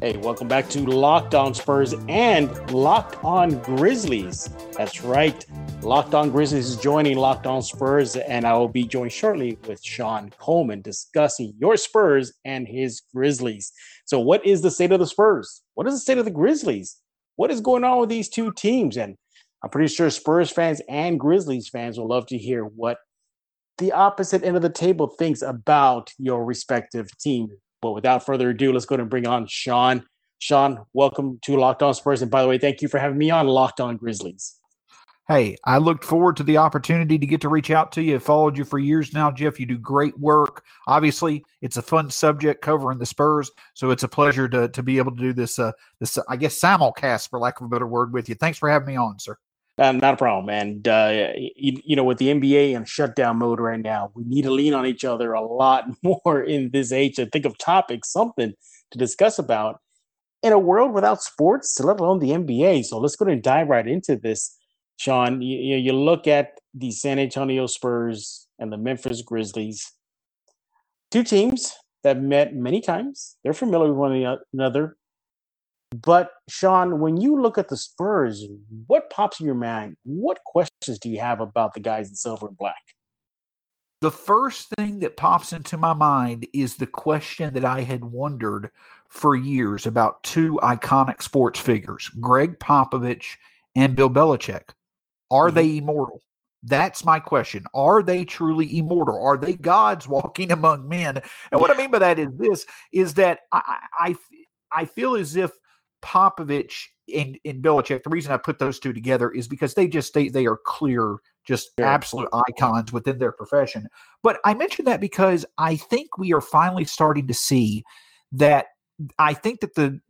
Hey, welcome back to Locked On Spurs and Locked On Grizzlies. That's right. Locked On Grizzlies is joining Locked On Spurs, and I will be joined shortly with Sean Coleman discussing your Spurs and his Grizzlies. So, what is the state of the Spurs? What is the state of the Grizzlies? What is going on with these two teams? And I'm pretty sure Spurs fans and Grizzlies fans will love to hear what the opposite end of the table thinks about your respective team. But without further ado, let's go and bring on Sean. Sean, welcome to Locked On Spurs. And by the way, thank you for having me on Locked On Grizzlies. Hey, I looked forward to the opportunity to get to reach out to you. I've followed you for years now, Jeff. You do great work. Obviously, it's a fun subject covering the Spurs, so it's a pleasure to to be able to do this. Uh, this I guess simulcast, for lack of a better word, with you. Thanks for having me on, sir. Um, not a problem. And, uh, you, you, know, with the NBA in shutdown mode right now, we need to lean on each other a lot more in this age to think of topics, something to discuss about in a world without sports, let alone the NBA. So let's go and dive right into this. Sean, you, you look at the San Antonio Spurs and the Memphis Grizzlies, two teams that met many times. They're familiar with one another. But Sean, when you look at the Spurs, what pops in your mind? What questions do you have about the guys in silver and black? The first thing that pops into my mind is the question that I had wondered for years about two iconic sports figures, Gregg Popovich and Bill Belichick. Are mm-hmm. they immortal? That's my question. Are they truly immortal? Are they gods walking among men? And what I mean by that is this: is that I I, I feel as if Popovich and, and Belichick, the reason I put those two together is because they just they they are clear, just yeah. absolute icons within their profession. But I mention that because I think we are finally starting to see that I think that the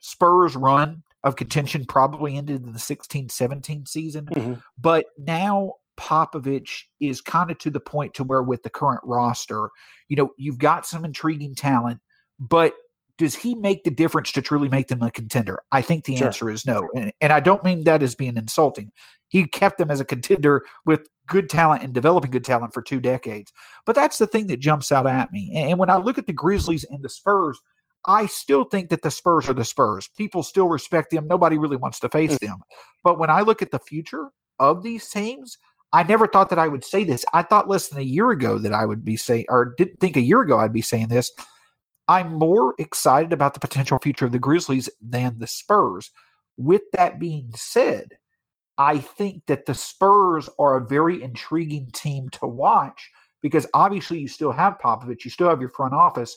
Spurs run of contention probably ended in the 16 17 season. Mm-hmm. But now Popovich is kind of to the point to where with the current roster, you know, you've got some intriguing talent, but does he make the difference to truly make them a contender? I think the sure. answer is no. And, and I don't mean that as being insulting. He kept them as a contender with good talent and developing good talent for two decades. But that's the thing that jumps out at me. And when I look at the Grizzlies and the Spurs, I still think that the Spurs are the Spurs. People still respect them. Nobody really wants to face mm. them. But when I look at the future of these teams, I never thought that I would say this. I thought less than a year ago that I would be saying, or didn't think a year ago I'd be saying this. I'm more excited about the potential future of the Grizzlies than the Spurs. With that being said, I think that the Spurs are a very intriguing team to watch because obviously you still have Popovich, you still have your front office,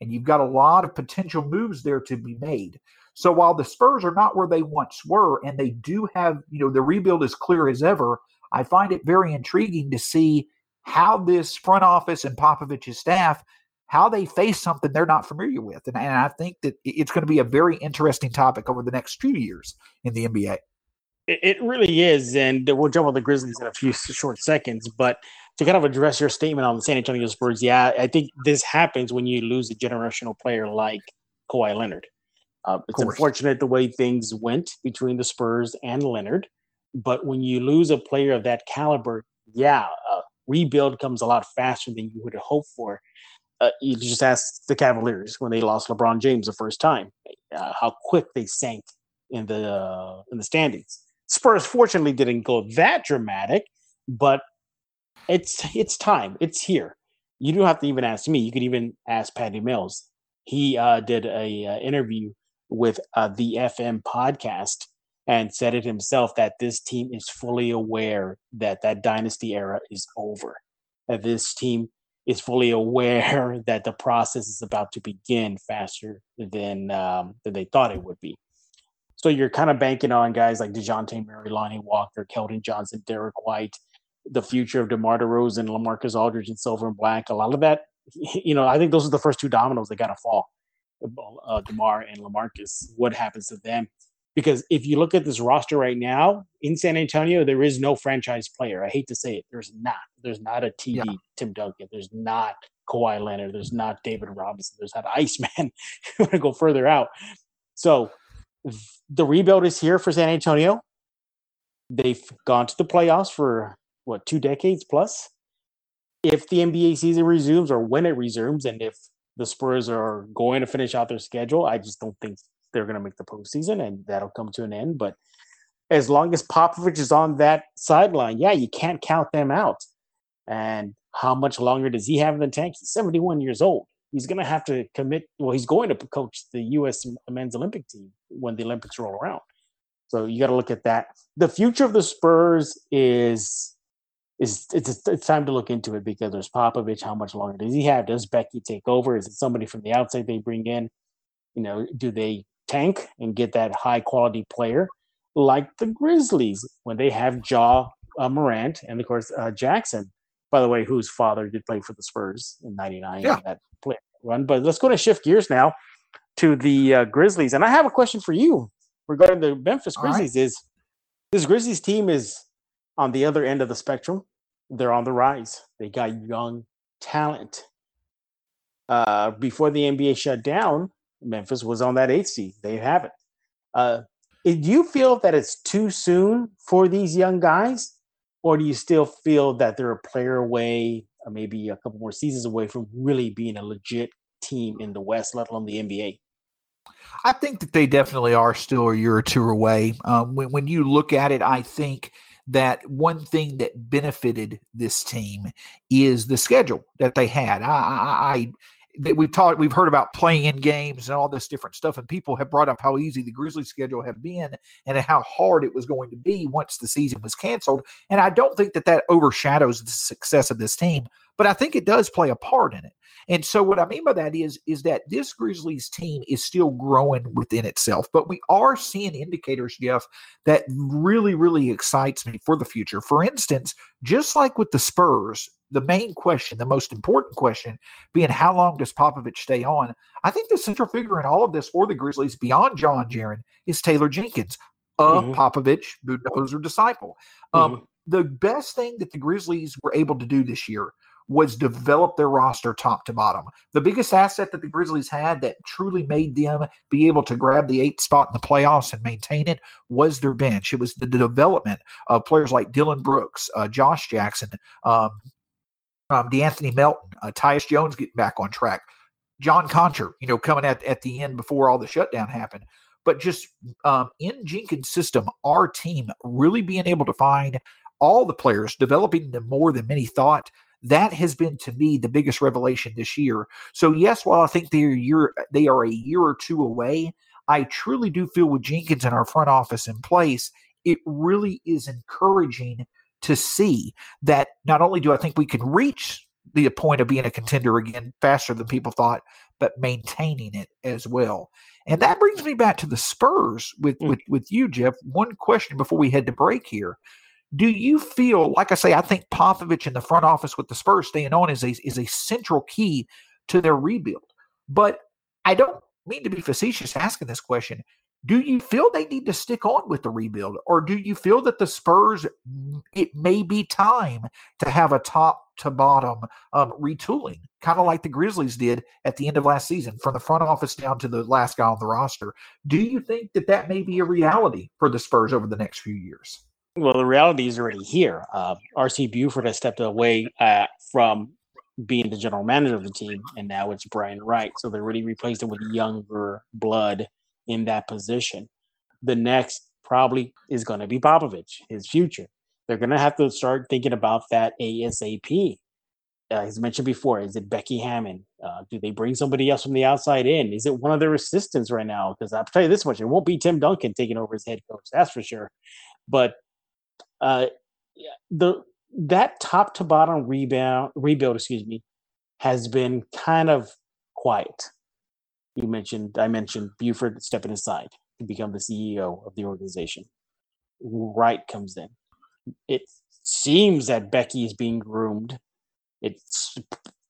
and you've got a lot of potential moves there to be made. So while the Spurs are not where they once were, and they do have, you know, the rebuild is clear as ever, I find it very intriguing to see how this front office and Popovich's staff how they face something they're not familiar with. And, and I think that it's going to be a very interesting topic over the next few years in the NBA. It really is. And we'll jump on the Grizzlies in a few short seconds. But to kind of address your statement on the San Antonio Spurs, yeah, I think this happens when you lose a generational player like Kawhi Leonard. Uh, it's unfortunate the way things went between the Spurs and Leonard. But when you lose a player of that caliber, yeah, uh, rebuild comes a lot faster than you would have hoped for uh, you just ask the Cavaliers when they lost LeBron James the first time, uh, how quick they sank in the uh, in the standings. Spurs fortunately didn't go that dramatic, but it's it's time. It's here. You don't have to even ask me. You could even ask Patty Mills. He uh, did a uh, interview with uh, the FM podcast and said it himself that this team is fully aware that that dynasty era is over. That this team is fully aware that the process is about to begin faster than um, than they thought it would be. So you're kind of banking on guys like Dejounte Murray, Lonnie Walker, Keldon Johnson, Derrick White, the future of DeMar DeRozan, LaMarcus Aldridge, and Silver and Black. A lot of that, you know, I think those are the first two dominoes that got to fall. Uh, DeMar and LaMarcus. What happens to them? Because if you look at this roster right now in San Antonio, there is no franchise player. I hate to say it. There's not. There's not a TD yeah. Tim Duncan. There's not Kawhi Leonard. There's not David Robinson. There's not Iceman. you want to go further out. So the rebuild is here for San Antonio. They've gone to the playoffs for what two decades plus. if the NBA season resumes or when it resumes, and if the Spurs are going to finish out their schedule, I just don't think they're going to make the postseason, and that'll come to an end. But as long as Popovich is on that sideline, yeah, you can't count them out. And how much longer does he have in the tank? He's 71 years old. He's going to have to commit. Well, he's going to coach the U.S. men's Olympic team when the Olympics roll around. So you got to look at that. The future of the Spurs is is it's, it's time to look into it because there's Popovich. How much longer does he have? Does Becky take over? Is it somebody from the outside they bring in? You know, do they tank and get that high quality player like the Grizzlies when they have Ja uh, Morant and of course uh, Jackson, by the way, whose father did play for the Spurs in '99 yeah. that play run. But let's go to shift gears now to the uh, Grizzlies, and I have a question for you regarding the Memphis Grizzlies. Right. Is this Grizzlies team is on the other end of the spectrum? They're on the rise. They got young talent. Uh, before the NBA shut down, Memphis was on that eighth seed. They have it. Uh, do you feel that it's too soon for these young guys, or do you still feel that they're a player away, maybe a couple more seasons away from really being a legit team in the West, let alone the NBA? I think that they definitely are still a year or two away. Um, when, when you look at it, I think that one thing that benefited this team is the schedule that they had. I, I, we've talked we've heard about playing games and all this different stuff and people have brought up how easy the grizzlies schedule had been and how hard it was going to be once the season was canceled and i don't think that that overshadows the success of this team but i think it does play a part in it and so what I mean by that is is that this Grizzlies team is still growing within itself, but we are seeing indicators, Jeff, that really really excites me for the future. For instance, just like with the Spurs, the main question, the most important question being how long does Popovich stay on? I think the central figure in all of this for the Grizzlies beyond John Jaren is Taylor Jenkins, a mm-hmm. Popovich Budenholzer disciple. Um, mm-hmm. The best thing that the Grizzlies were able to do this year was develop their roster top to bottom. The biggest asset that the Grizzlies had that truly made them be able to grab the eighth spot in the playoffs and maintain it was their bench. It was the, development of players like Dillon Brooks, uh, Josh Jackson, um, um, De'Anthony Melton, uh, Tyus Jones getting back on track, John Konchar, you know, coming at, at the end before all the shutdown happened. But just um, in Jenkins' system, our team really being able to find all the players, developing them more than many thought, that has been to me the biggest revelation this year. So yes, while I think they are year they are a year or two away, I truly do feel with Jenkins and our front office in place, it really is encouraging to see that not only do I think we can reach the point of being a contender again faster than people thought, but maintaining it as well. And that brings me back to the Spurs with, mm. with, with you, Jeff. One question before we head to break here. Do you feel, like I say, I think Popovich in the front office with the Spurs staying on is a, is a central key to their rebuild. But I don't mean to be facetious asking this question. Do you feel they need to stick on with the rebuild, or do you feel that the Spurs, it may be time to have a top to bottom um, retooling, kind of like the Grizzlies did at the end of last season, from the front office down to the last guy on the roster? Do you think that that may be a reality for the Spurs over the next few years? Well, the reality is already here. Uh, RC Buford has stepped away uh, from being the general manager of the team, and now it's Brian Wright. So they really replaced him with younger blood in that position. The next probably is going to be Popovich, his future. They're going to have to start thinking about that ASAP. Uh, as mentioned before, is it Becky Hammon? Uh, do they bring somebody else from the outside in? Is it one of their assistants right now? Because I'll tell you this much: it won't be Tim Duncan taking over as head coach. That's for sure. But uh, the that top to bottom rebound rebuild, excuse me, has been kind of quiet. You mentioned I mentioned Buford stepping aside to become the CEO of the organization. Wright comes in. It seems that Becky is being groomed. It's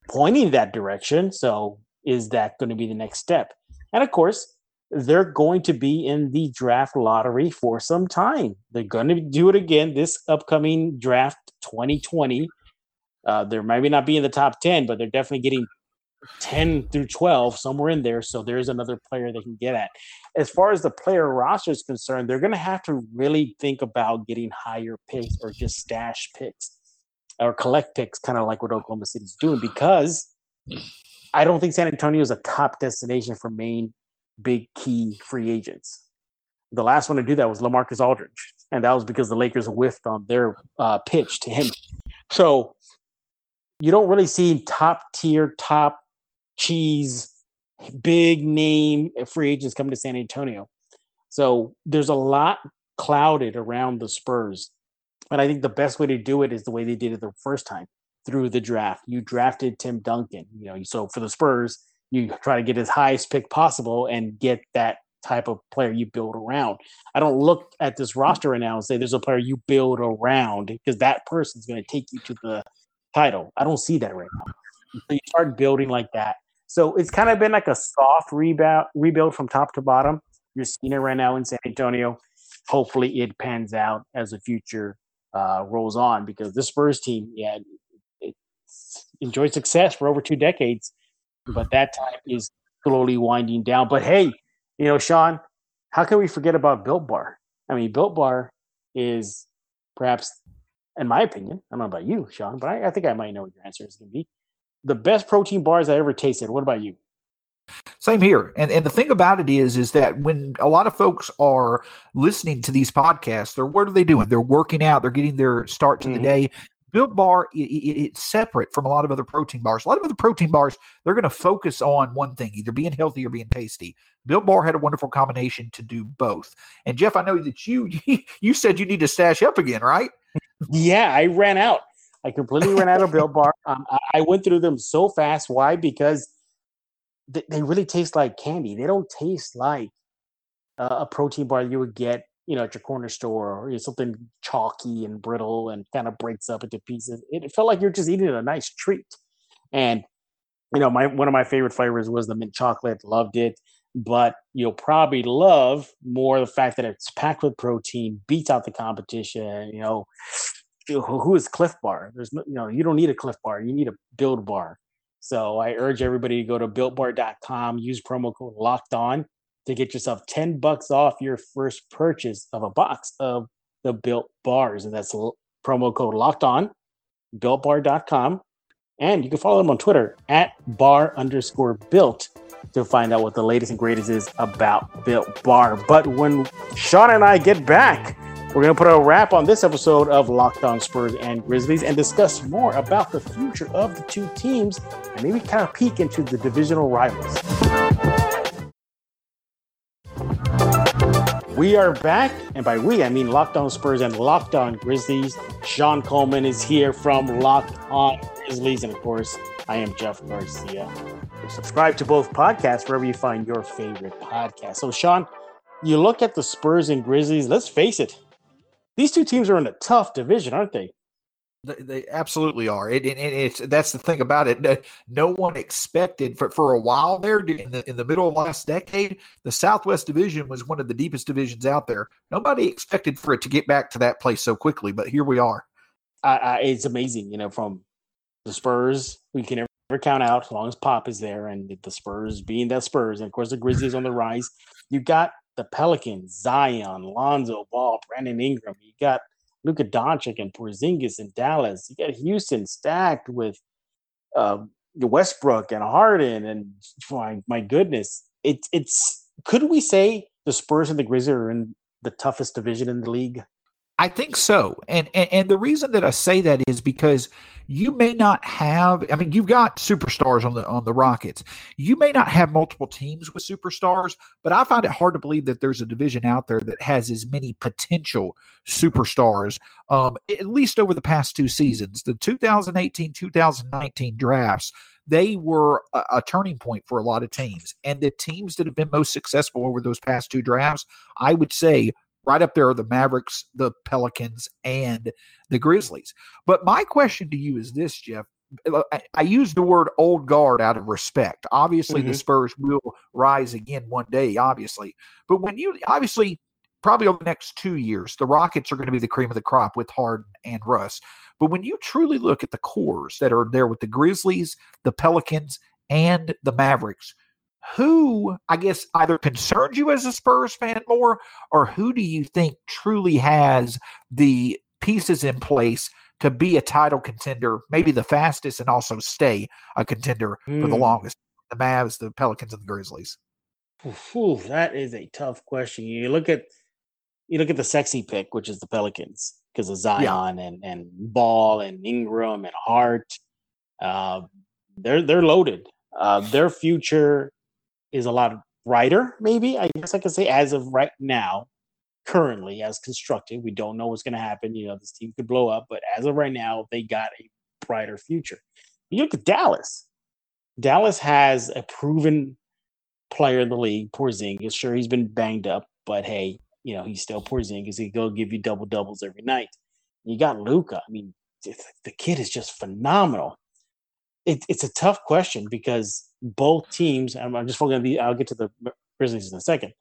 pointing that direction. So is that going to be the next step? And of course, they're going to be in the draft lottery for some time. They're going to do it again this upcoming draft 2020. Uh, there maybe not be in the top 10, but they're definitely getting 10 through 12, somewhere in there. So there's another player they can get at. As far as the player roster is concerned, they're going to have to really think about getting higher picks or just stash picks. or collect picks, kind of like what Oklahoma City's doing, because I don't think San Antonio is a top destination for main big key free agents. The last one to do that was LaMarcus Aldridge, and that was because the Lakers whiffed on their uh, pitch to him. So you don't really see top tier, top cheese, big name free agents coming to San Antonio. So there's a lot clouded around the Spurs. And I think the best way to do it is the way they did it the first time through the draft. You drafted Tim Duncan, you know, so for the Spurs, you try to get as highest pick possible and get that type of player you build around. I don't look at this roster right now and say there's a player you build around because that person's going to take you to the title. I don't see that right now. So you start building like that. So it's kind of been like a soft rebound rebuild from top to bottom. You're seeing it right now in San Antonio. Hopefully, it pans out as the future uh, rolls on because this Spurs team, yeah, enjoyed success for over two decades, but that time is slowly winding down. But hey, you know, Sean, how can we forget about Built Bar? I mean, Built Bar is perhaps, in my opinion, I don't know about you, Sean, but I, I think I might know what your answer is going to be. The best protein bars I ever tasted. What about you? Same here. And and the thing about it is is that when a lot of folks are listening to these podcasts, they're what are they doing? They're working out, they're getting their start to mm-hmm. the day. Built Bar, it, it, it's separate from a lot of other protein bars. A lot of other protein bars, they're going to focus on one thing, either being healthy or being tasty. Built Bar had a wonderful combination to do both. And Jeff, I know that you you said you need to stash up again, right? Yeah, I ran out. I completely ran out of Built Bar. Um, I went through them so fast. Why? Because they, they really taste like candy. They don't taste like uh, a protein bar you would get, you know, at your corner store or you know, something chalky and brittle and kind of breaks up into pieces. It, it felt like you're just eating a nice treat. And you know, my one of my favorite flavors was the mint chocolate. Loved it, but you'll probably love more the fact that it's packed with protein, beats out the competition. You know, who is Clif Bar? There's no, you know, you don't need a Clif Bar. You need a Built Bar. So I urge everybody to go to builtbar.com, use promo code locked on to get yourself 10 bucks off your first purchase of a box of the built bars. And that's promo code locked on, builtbar.com. And you can follow them on Twitter at bar underscore built to find out what the latest and greatest is about Built Bar. But when Sean and I get back, we're going to put a wrap on this episode of Locked On Spurs and Grizzlies and discuss more about the future of the two teams and maybe kind of peek into the divisional rivals. We are back, and by we, I mean Locked On Spurs and Locked On Grizzlies. Sean Coleman is here from Locked On Grizzlies, and of course, I am Jeff Garcia. Subscribe to both podcasts wherever you find your favorite podcast. So, Sean, you look at the Spurs and Grizzlies, let's face it, these two teams are in a tough division, aren't they? They, they absolutely are. It, it, it's that's the thing about it. No one expected for, for a while there in the in the middle of last decade, the Southwest Division was one of the deepest divisions out there. Nobody expected for it to get back to that place so quickly, but here we are. Uh, it's amazing, you know, from the Spurs, we can never count out as long as Pop is there, and the Spurs being that Spurs, and of course the Grizzlies on the rise. You got the Pelicans, Zion, Lonzo Ball, Brandon Ingram. You got Luka Doncic and Porzingis in Dallas. You got Houston stacked with uh, Westbrook and Harden. And my, my goodness, it's it's could we say the Spurs and the Grizzlies are in the toughest division in the league? I think so. And, and and the reason that I say that is because you may not have I mean you've got superstars on the on the Rockets. You may not have multiple teams with superstars, but I find it hard to believe that there's a division out there that has as many potential superstars um at least over the past two seasons. The 2018-2019 drafts they were a, a, turning point for a lot of teams. And the teams that have been most successful over those past two drafts, I would say right up there are the Mavericks, the Pelicans, and the Grizzlies. But my question to you is this, Jeff. I, I use the word old guard out of respect. Obviously, mm-hmm. the Spurs will rise again one day, obviously. But when you obviously, probably over the next two years, the Rockets are going to be the cream of the crop with Harden and Russ. But when you truly look at the cores that are there with the Grizzlies, the Pelicans, and the Mavericks, who I guess either concerns you as a Spurs fan more, or who do you think truly has the pieces in place to be a title contender, maybe the fastest, and also stay a contender mm. for the hmm. longest? The Mavs, the Pelicans, and the Grizzlies. Ooh, that is a tough question. You look at you look at the sexy pick, which is the Pelicans, because of Zion yeah. and and Ball and Ingram and Hart. Uh, they're they're loaded. Uh, their future is a lot brighter, maybe I guess I could say as of right now, currently as constructed. We don't know what's going to happen. You know, this team could blow up, but as of right now, they got a brighter future. You look at Dallas. Dallas has a proven player in the league, Porzingis. Sure, he's been banged up, but hey, you know he's still Porzingis. He go give you double doubles every night. You got Luka. I mean, the kid is just phenomenal. It, it's a tough question because both teams. I'm, I'm just focusing on the. I'll get to the Grizzlies in a second.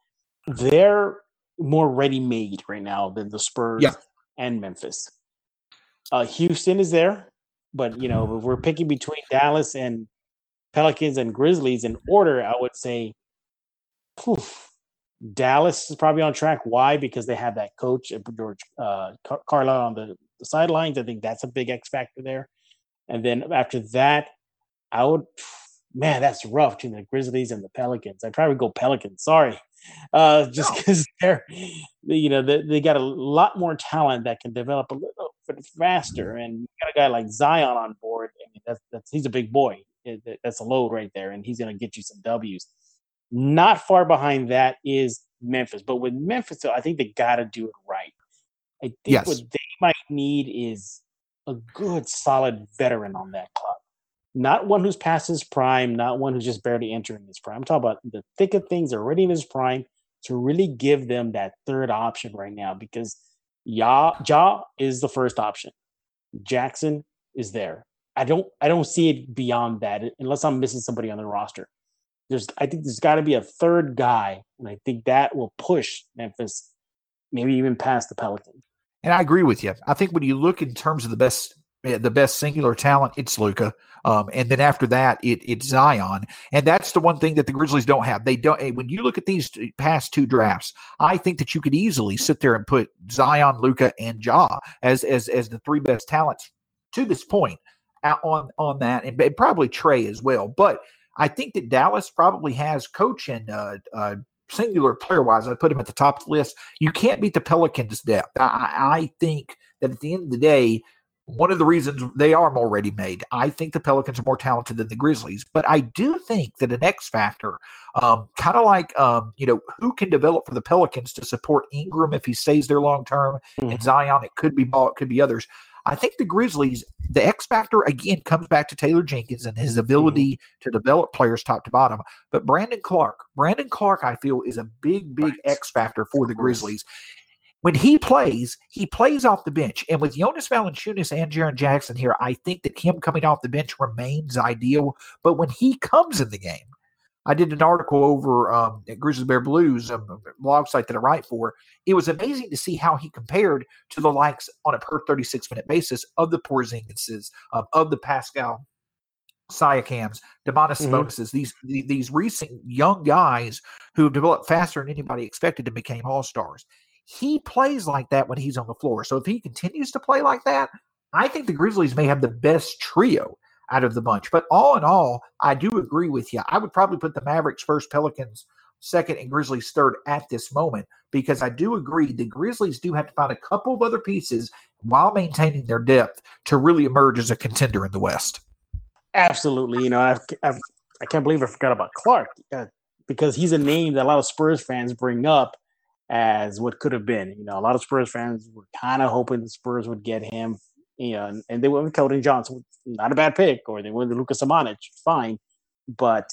They're more ready made right now than the Spurs yeah. and Memphis. Uh, Houston is there, but you know if we're picking between Dallas and Pelicans and Grizzlies in order, I would say, poof, Dallas is probably on track. Why? Because they have that coach, uh, George uh, Carlisle, on the, the sidelines. I think that's a big X factor there. And then after that, I would, man, that's rough between the Grizzlies and the Pelicans. I'd probably go Pelicans. Sorry, uh, just because they're, you know, they, they got a lot more talent that can develop a little bit faster. And got a guy like Zion on board. I mean, that's, that's he's a big boy. That's a load right there, and he's going to get you some W's. Not far behind that is Memphis, but with Memphis, though, I think they got to do it right. I think yes. what they might need is a good, solid veteran on that club. Not one who's past his prime, not one who's just barely entering his prime. I'm talking about the thick of things already in his prime to really give them that third option right now because Ja, ja is the first option. Jackson is there. I don't I don't see it beyond that unless I'm missing somebody on the roster. There's I think there's got to be a third guy, and I think that will push Memphis maybe even past the Pelicans. And I agree with you. I think when you look in terms of the best the best singular talent, it's Luka. Um, and then after that, it, it's Zion. And that's the one thing that the Grizzlies don't have. They don't. Eh, when you look at these past two drafts, I think that you could easily sit there and put Zion, Luka, and Ja as as as the three best talents to this point on on that, and probably Trae as well. But I think that Dallas probably has coach and uh, uh, singular player wise. I put him at the top of the list. You can't beat the Pelicans' depth. I, I think that at the end of the day, one of the reasons they are more ready made. I think the Pelicans are more talented than the Grizzlies, but I do think that an X factor, um, kind of like um, you know, who can develop for the Pelicans to support Ingram if he stays there long term, mm-hmm. and Zion. It could be ball, it could be others. I think the Grizzlies, the X factor again comes back to Taylor Jenkins and his mm-hmm. ability mm-hmm. to develop players top to bottom. But Brandon Clarke, Brandon Clarke, I feel is a big, big right. X factor for the Grizzlies. When he plays, he plays off the bench. And with Jonas Valanciunas and Jaren Jackson here, I think that him coming off the bench remains ideal. But when he comes in the game, I did an article over um, at Grizzly Bear Blues, um, a blog site that I write for. It was amazing to see how he compared to the likes on a per 36 minute basis of the Porzingises, um, of the Pascal Siakams, Domantas mm-hmm. Sabonis, these these recent young guys who have developed faster than anybody expected and became all stars. He plays like that when he's on the floor. So if he continues to play like that, I think the Grizzlies may have the best trio out of the bunch. But all in all, I do agree with you. I would probably put the Mavericks first, Pelicans second, and Grizzlies third at this moment because I do agree the Grizzlies do have to find a couple of other pieces while maintaining their depth to really emerge as a contender in the West. Absolutely. You know, I've, I've, I can not believe I forgot about Clarke uh, because he's a name that a lot of Spurs fans bring up as what could have been. You know, a lot of Spurs fans were kind of hoping the Spurs would get him you know, and, and they went with Keldon Johnson, not a bad pick, or they went with Lucas Samanic, fine. But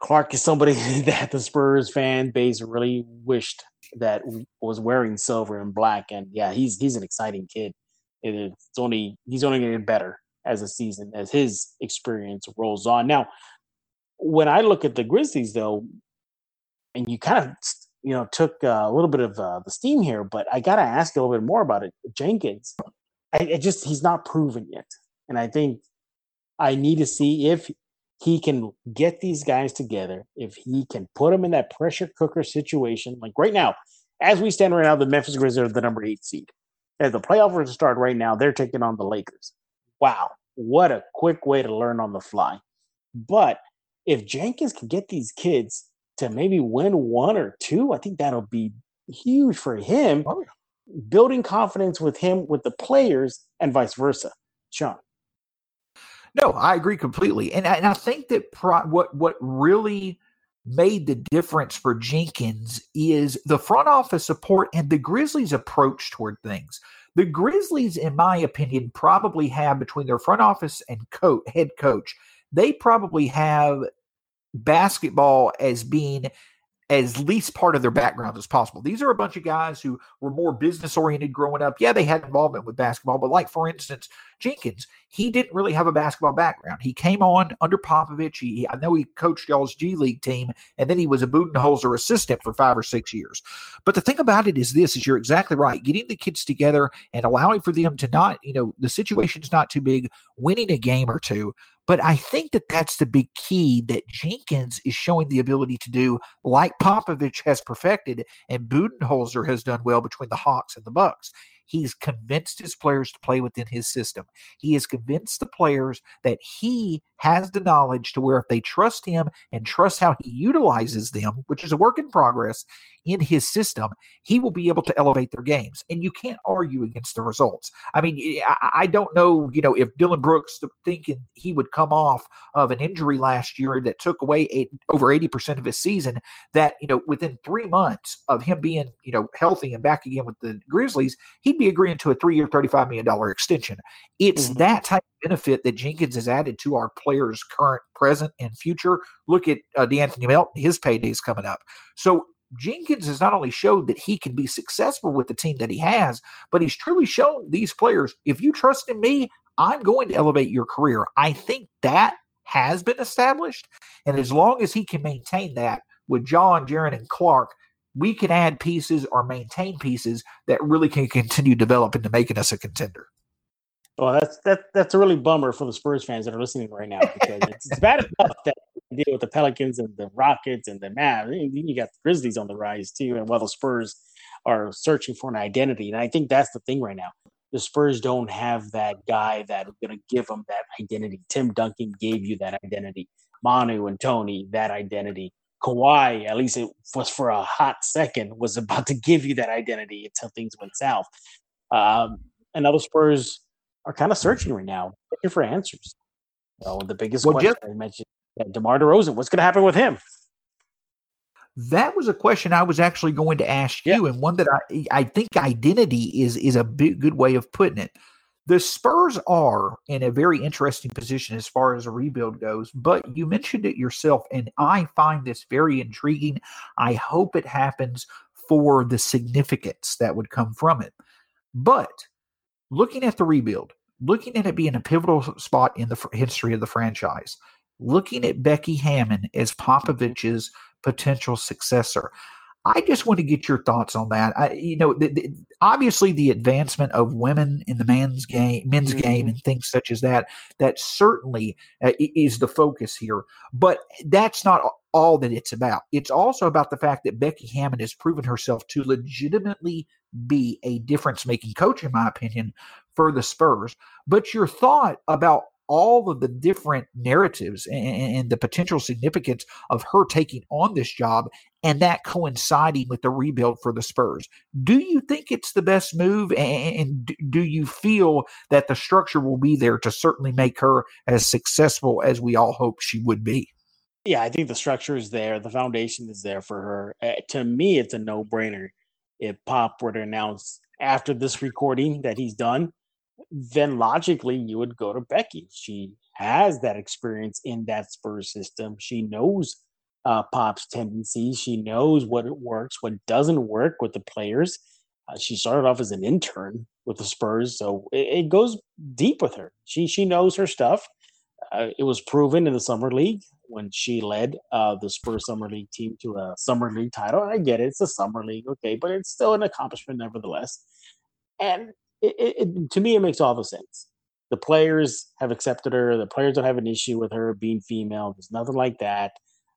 Clarke is somebody that the Spurs fan base really wished that was wearing silver and black. And yeah, he's he's an exciting kid. It's only he's only going to get better as a season as his experience rolls on. Now, when I look at the Grizzlies, though, and you kind of you know took uh, a little bit of uh, the steam here, but I got to ask a little bit more about it. Jenkins, I, I just he's not proven yet, and I think I need to see if he can get these guys together, if he can put them in that pressure cooker situation. Like right now, as we stand right now, the Memphis Grizzlies are the number eight seed. As the playoff were to start right now, they're taking on the Lakers. Wow, what a quick way to learn on the fly. But if Jenkins can get these kids to maybe win one or two, I think that'll be huge for him. Oh, building confidence with him, with the players, and vice versa. Sean. No, I agree completely, and I, and I think that pro- what what really made the difference for Jenkins is the front office support and the Grizzlies' approach toward things. The Grizzlies, in my opinion, probably have between their front office and coach, head coach, they probably have basketball as being as least part of their background as possible. These are a bunch of guys who were more business oriented growing up. Yeah, they had involvement with basketball, but like for instance, Jenkins, he didn't really have a basketball background. He came on under Popovich. He, I know he coached y'all's G League team, and then he was a Budenholzer assistant for five or six years. But the thing about it is this: is you're exactly right. Getting the kids together and allowing for them to not, you know, the situation's not too big, winning a game or two. But I think that that's the big key that Jenkins is showing the ability to do, like Popovich has perfected and Budenholzer has done well between the Hawks and the Bucks. He's convinced his players to play within his system. He has convinced the players that he has the knowledge to where if they trust him and trust how he utilizes them, which is a work in progress in his system, he will be able to elevate their games. And you can't argue against the results. I mean, I, don't know, you know, if Dillon Brooks thinking he would come off of an injury last year that took away eight, over 80% of his season, that, you know, within three months of him being, you know, healthy and back again with the Grizzlies, he'd be agreeing to a three year, $35 million extension. It's mm-hmm. that type of benefit that Jenkins has added to our players' current, present, and future. Look at uh, De'Anthony Melton; his payday is coming up. So Jenkins has not only showed that he can be successful with the team that he has, but he's truly shown these players if you trust in me, I'm going to elevate your career. I think that has been established. And as long as he can maintain that with John, Jaren, and Clarke, we can add pieces or maintain pieces that really can continue developing to making us a contender. Well, that's that that's a really bummer for the Spurs fans that are listening right now because it's, it's bad enough that deal with the Pelicans and the Rockets and the Mavs. You got the Grizzlies on the rise too, and while the Spurs are searching for an identity, and I think that's the thing right now. The Spurs don't have that guy that's going to give them that identity. Tim Duncan gave you that identity. Manu and Tony that identity. Kawhi, at least it was for a hot second, was about to give you that identity until things went south. Um, and other Spurs are kind of searching right now, looking for answers. So the biggest well, question Jeff, I mentioned, yeah, DeMar DeRozan, what's going to happen with him? That was a question I was actually going to ask you, and one that I I think identity is is a big, good way of putting it. The Spurs are in a very interesting position as far as a rebuild goes, but you mentioned it yourself, and I find this very intriguing. I hope it happens for the significance that would come from it. But looking at the rebuild, looking at it being a pivotal spot in the history of the franchise, looking at Becky Hammon as Popovich's potential successor. I just want to get your thoughts on that. I, you know, the, the, obviously the advancement of women in the men's game, men's mm-hmm. game, and things such as that, that certainly uh, is the focus here. But that's not all that it's about. It's also about the fact that Becky Hammon has proven herself to legitimately be a difference making coach, in my opinion, for the Spurs. But your thought about all of the different narratives and, and, the potential significance of her taking on this job and that coinciding with the rebuild for the Spurs. Do you think it's the best move? And, do you feel that the structure will be there to certainly make her as successful as we all hope she would be? Yeah, I think the structure is there. The foundation is there for her. Uh, to me, it's a no brainer. If Pop were to announce after this recording that he's done, then logically you would go to Becky. She has that experience in that Spurs system. She knows uh, Pop's tendencies. She knows what works, what doesn't work with the players. Uh, she started off as an intern with the Spurs, so it, it goes deep with her. She she knows her stuff. Uh, it was proven in the summer league when she led uh, the Spurs summer league team to a summer league title. I get it; it's a summer league, okay, but it's still an accomplishment nevertheless. And it, it, to me, it makes all the sense. The players have accepted her. The players don't have an issue with her being female. There's nothing like that.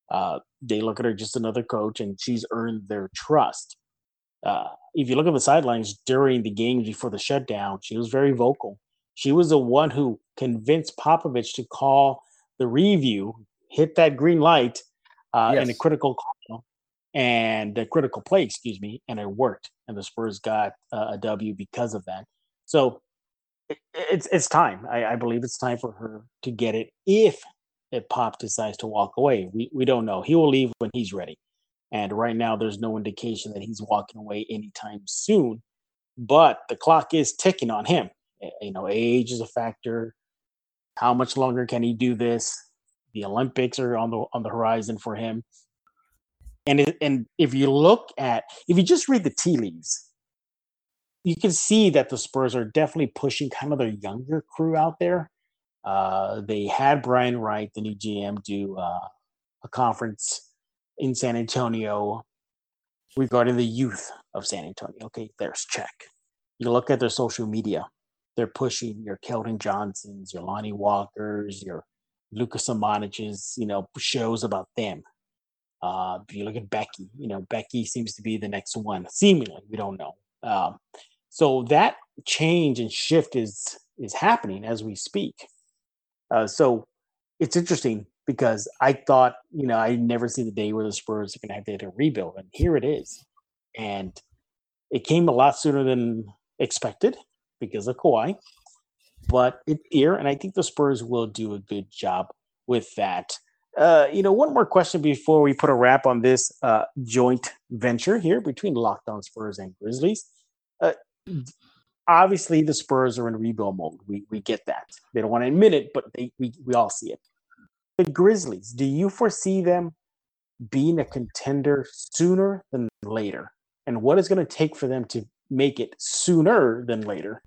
Uh, they look at her just another coach, and she's earned their trust. Uh, if you look at the sidelines during the games before the shutdown, she was very vocal. She was the one who convinced Popovich to call the review, hit that green light uh, yes. in a critical call and a critical play, excuse me, and it worked, and the Spurs got uh, a W because of that. So it, it's it's time. I, I, believe it's time for her to get it if if Pop decides to walk away. We we don't know. He will leave when he's ready. And right now, there's no indication that he's walking away anytime soon. But the clock is ticking on him. You know, age is a factor. How much longer can he do this? The Olympics are on the on the horizon for him. And it, and if you look at if you just read the tea leaves, you can see that the Spurs are definitely pushing kind of their younger crew out there. Uh, they had Brian Wright, the new GM, do uh, a conference in San Antonio regarding the youth of San Antonio. Okay, there's check. You look at their social media, they're pushing your Keldon Johnsons, your Lonnie Walkers, your Lucas Samaniches, you know, shows about them. Uh, you look at Becky, you know, Becky seems to be the next one, seemingly. We don't know. Um, so that change and shift is is happening as we speak. Uh, so it's interesting because I thought, you know, I never see the day where the Spurs are going to have to rebuild, and here it is, and it came a lot sooner than expected because of Kawhi, but it's here, and I think the Spurs will do a good job with that. Uh, you know, one more question before we put a wrap on this uh, joint venture here between Locked On Spurs and Grizzlies. Uh, obviously, the Spurs are in rebuild mode. We we get that. They don't want to admit it, but they we, we all see it the Grizzlies, do you foresee them being a contender sooner than later? And what is going to take for them to make it sooner than later?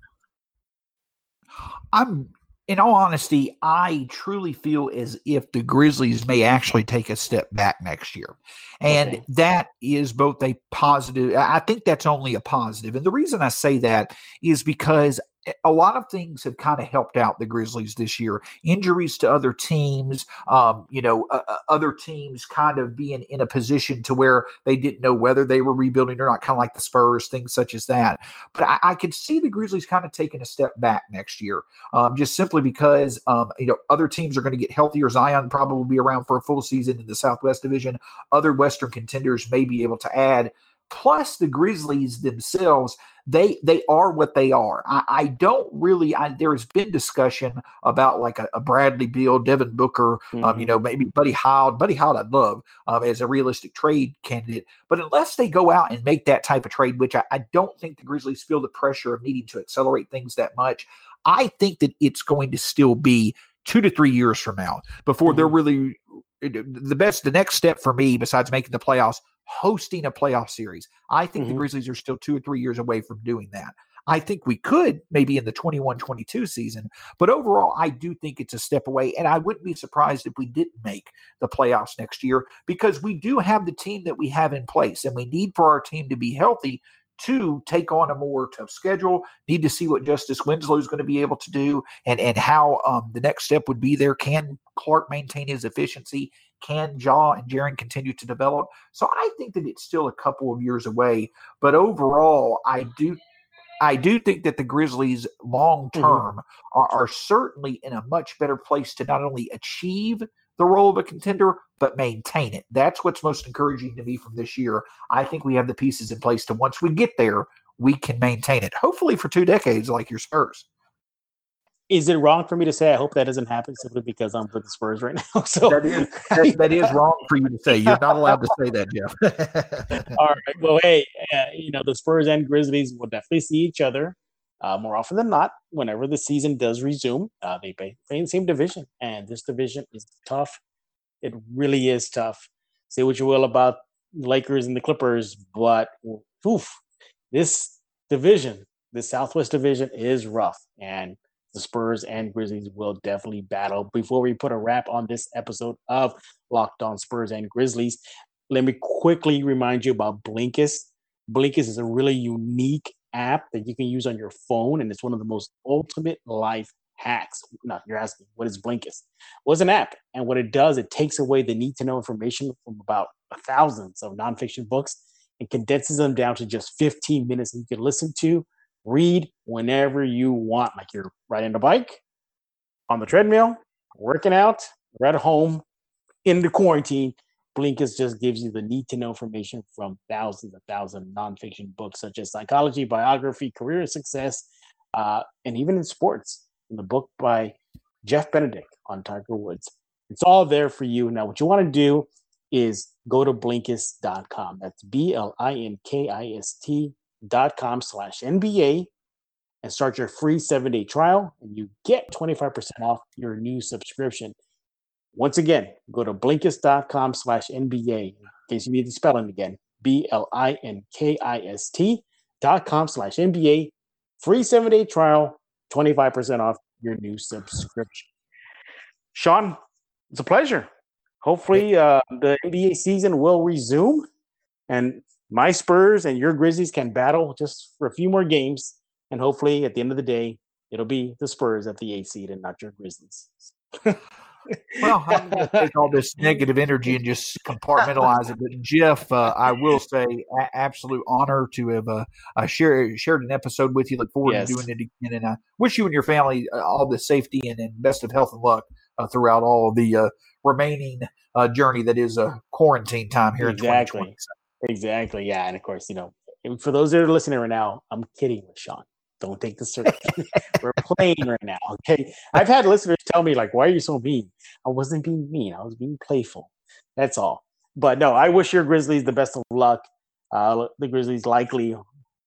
I'm in all honesty, I truly feel as if the Grizzlies may actually take a step back next year. And okay. that is both a positive, I think that's only a positive. And the reason I say that is because a lot of things have kind of helped out the Grizzlies this year. Injuries to other teams, um, you know, uh, other teams kind of being in a position to where they didn't know whether they were rebuilding or not, kind of like the Spurs, things such as that. But I, I could see the Grizzlies kind of taking a step back next year, um, just simply because um, you know other teams are going to get healthier. Zion probably will be around for a full season in the Southwest Division. Other Western contenders may be able to add plus the Grizzlies themselves, they they are what they are. I, I don't really. I, there has been discussion about like a, a Bradley Beal, Devin Booker, mm-hmm. um, you mm-hmm. know, maybe Buddy Howard. Buddy Howard, I'd love um, as a realistic trade candidate, but unless they go out and make that type of trade, which I, I don't think the Grizzlies feel the pressure of needing to accelerate things that much, I think that it's going to still be two to three years from now before mm-hmm. they're really the best. The next step for me, besides making the playoffs, hosting a playoff series. I think mm-hmm. the Grizzlies are still two or three years away from doing that. I think we could maybe in the 21 22 season, but overall, I do think it's a step away. And I wouldn't be surprised if we didn't make the playoffs next year because we do have the team that we have in place, and we need for our team to be healthy to take on a more tough schedule. Need to see what Justice Winslow is going to be able to do and, and how um, the next step would be there. Can Clarke maintain his efficiency? Can Ja and Jaren continue to develop? So I think that it's still a couple of years away. But overall, I do I do think that the Grizzlies long term mm-hmm. are, are, certainly in a much better place to not only achieve the role of a contender, but maintain it. That's what's most encouraging to me from this year. I think we have the pieces in place to once we get there, we can maintain it. Hopefully for two decades, like your Spurs is it wrong for me to say I hope that doesn't happen simply because I'm with the Spurs right now? So that is that, that is wrong for you to say. You're not allowed to say that, Jeff. All right. Well, hey, uh, you know the Spurs and Grizzlies will definitely see each other uh, more often than not whenever the season does resume. Uh, they play, play in the same division, and this division is tough. It really is tough. Say what you will about Lakers and the Clippers, but oof, this division, the Southwest Division, is rough and the Spurs and Grizzlies will definitely battle. Before we put a wrap on this episode of Locked On Spurs and Grizzlies, let me quickly remind you about Blinkist. Blinkist is a really unique app that you can use on your phone, and it's one of the most ultimate life hacks. Now, you're asking, what is Blinkist? Well, it's an app, and what it does, it takes away the need to know information from about thousands of nonfiction books and condenses them down to just 15 minutes you can listen to, read whenever you want, like you're riding a bike, on the treadmill, working out, or at home, in the quarantine. Blinkist just gives you the need to know information from thousands and thousands of nonfiction books such as psychology, biography, career success, uh, and even in sports. In the book by Jeff Benedict on Tiger Woods. It's all there for you. Now, what you want to do is go to Blinkist.com. That's B L I N K I S T.com slash NBA and start your free seven day trial, and you get 25% off your new subscription. Once again, go to Blinkist.com slash NBA in case you need the spelling again. B L I N K I S T dot com slash NBA. Free seven day trial, 25% off your new subscription. Sean, it's a pleasure. Hopefully, uh, the NBA season will resume and my Spurs and your Grizzlies can battle just for a few more games. And hopefully, at the end of the day, it'll be the Spurs at the eight seed and not your Grizzlies. well, I'm going to take all this negative energy and just compartmentalize it. But Jeff, uh, I will say, a- absolute honor to have uh, uh, shared shared an episode with you. Look forward yes. to doing it again, and I wish you and your family uh, all the safety and, and, best of health and luck uh, throughout all of the uh, remaining journey that is a quarantine time here exactly. in 2020. Exactly. Yeah, and of course, you know, for those that are listening right now, I'm kidding with Sean. Don't take the serious. We're playing right now. Okay. I've had listeners tell me, like, why are you so mean? I wasn't being mean. I was being playful. That's all. But no, I wish your Grizzlies the best of luck. Uh, the Grizzlies likely,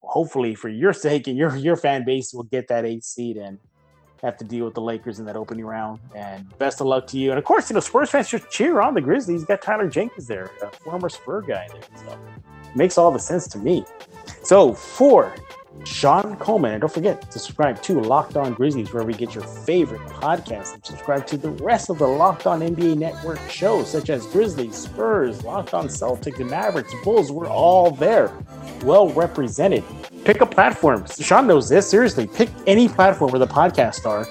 hopefully, for your sake and your your fan base, will get that eight seed and have to deal with the Lakers in that opening round. And best of luck to you. And of course, you know, Spurs fans should cheer on the Grizzlies. You got Taylor Jenkins there, a former Spur guy there. So makes all the sense to me. So for Sean Coleman. And don't forget to subscribe to Locked On Grizzlies, wherever you get your favorite podcast. And subscribe to the rest of the Locked On NBA Network shows, such as Grizzlies, Spurs, Locked On Celtics, and Mavericks, Bulls. We're all there, well represented. Pick a platform. Sean knows this. Seriously, pick any platform where the podcasts are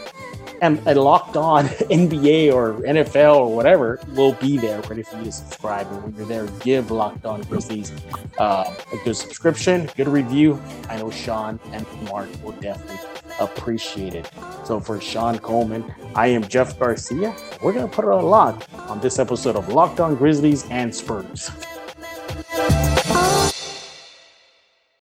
a locked on NBA or NFL or whatever will be there ready for you to subscribe. And when you're there, give Locked On Grizzlies uh, a good subscription, good review. I know Sean and Mark will definitely appreciate it. So for Sean Coleman, I am Jeff Garcia. We're going to put a lock on this episode of Locked On Grizzlies and Spurs.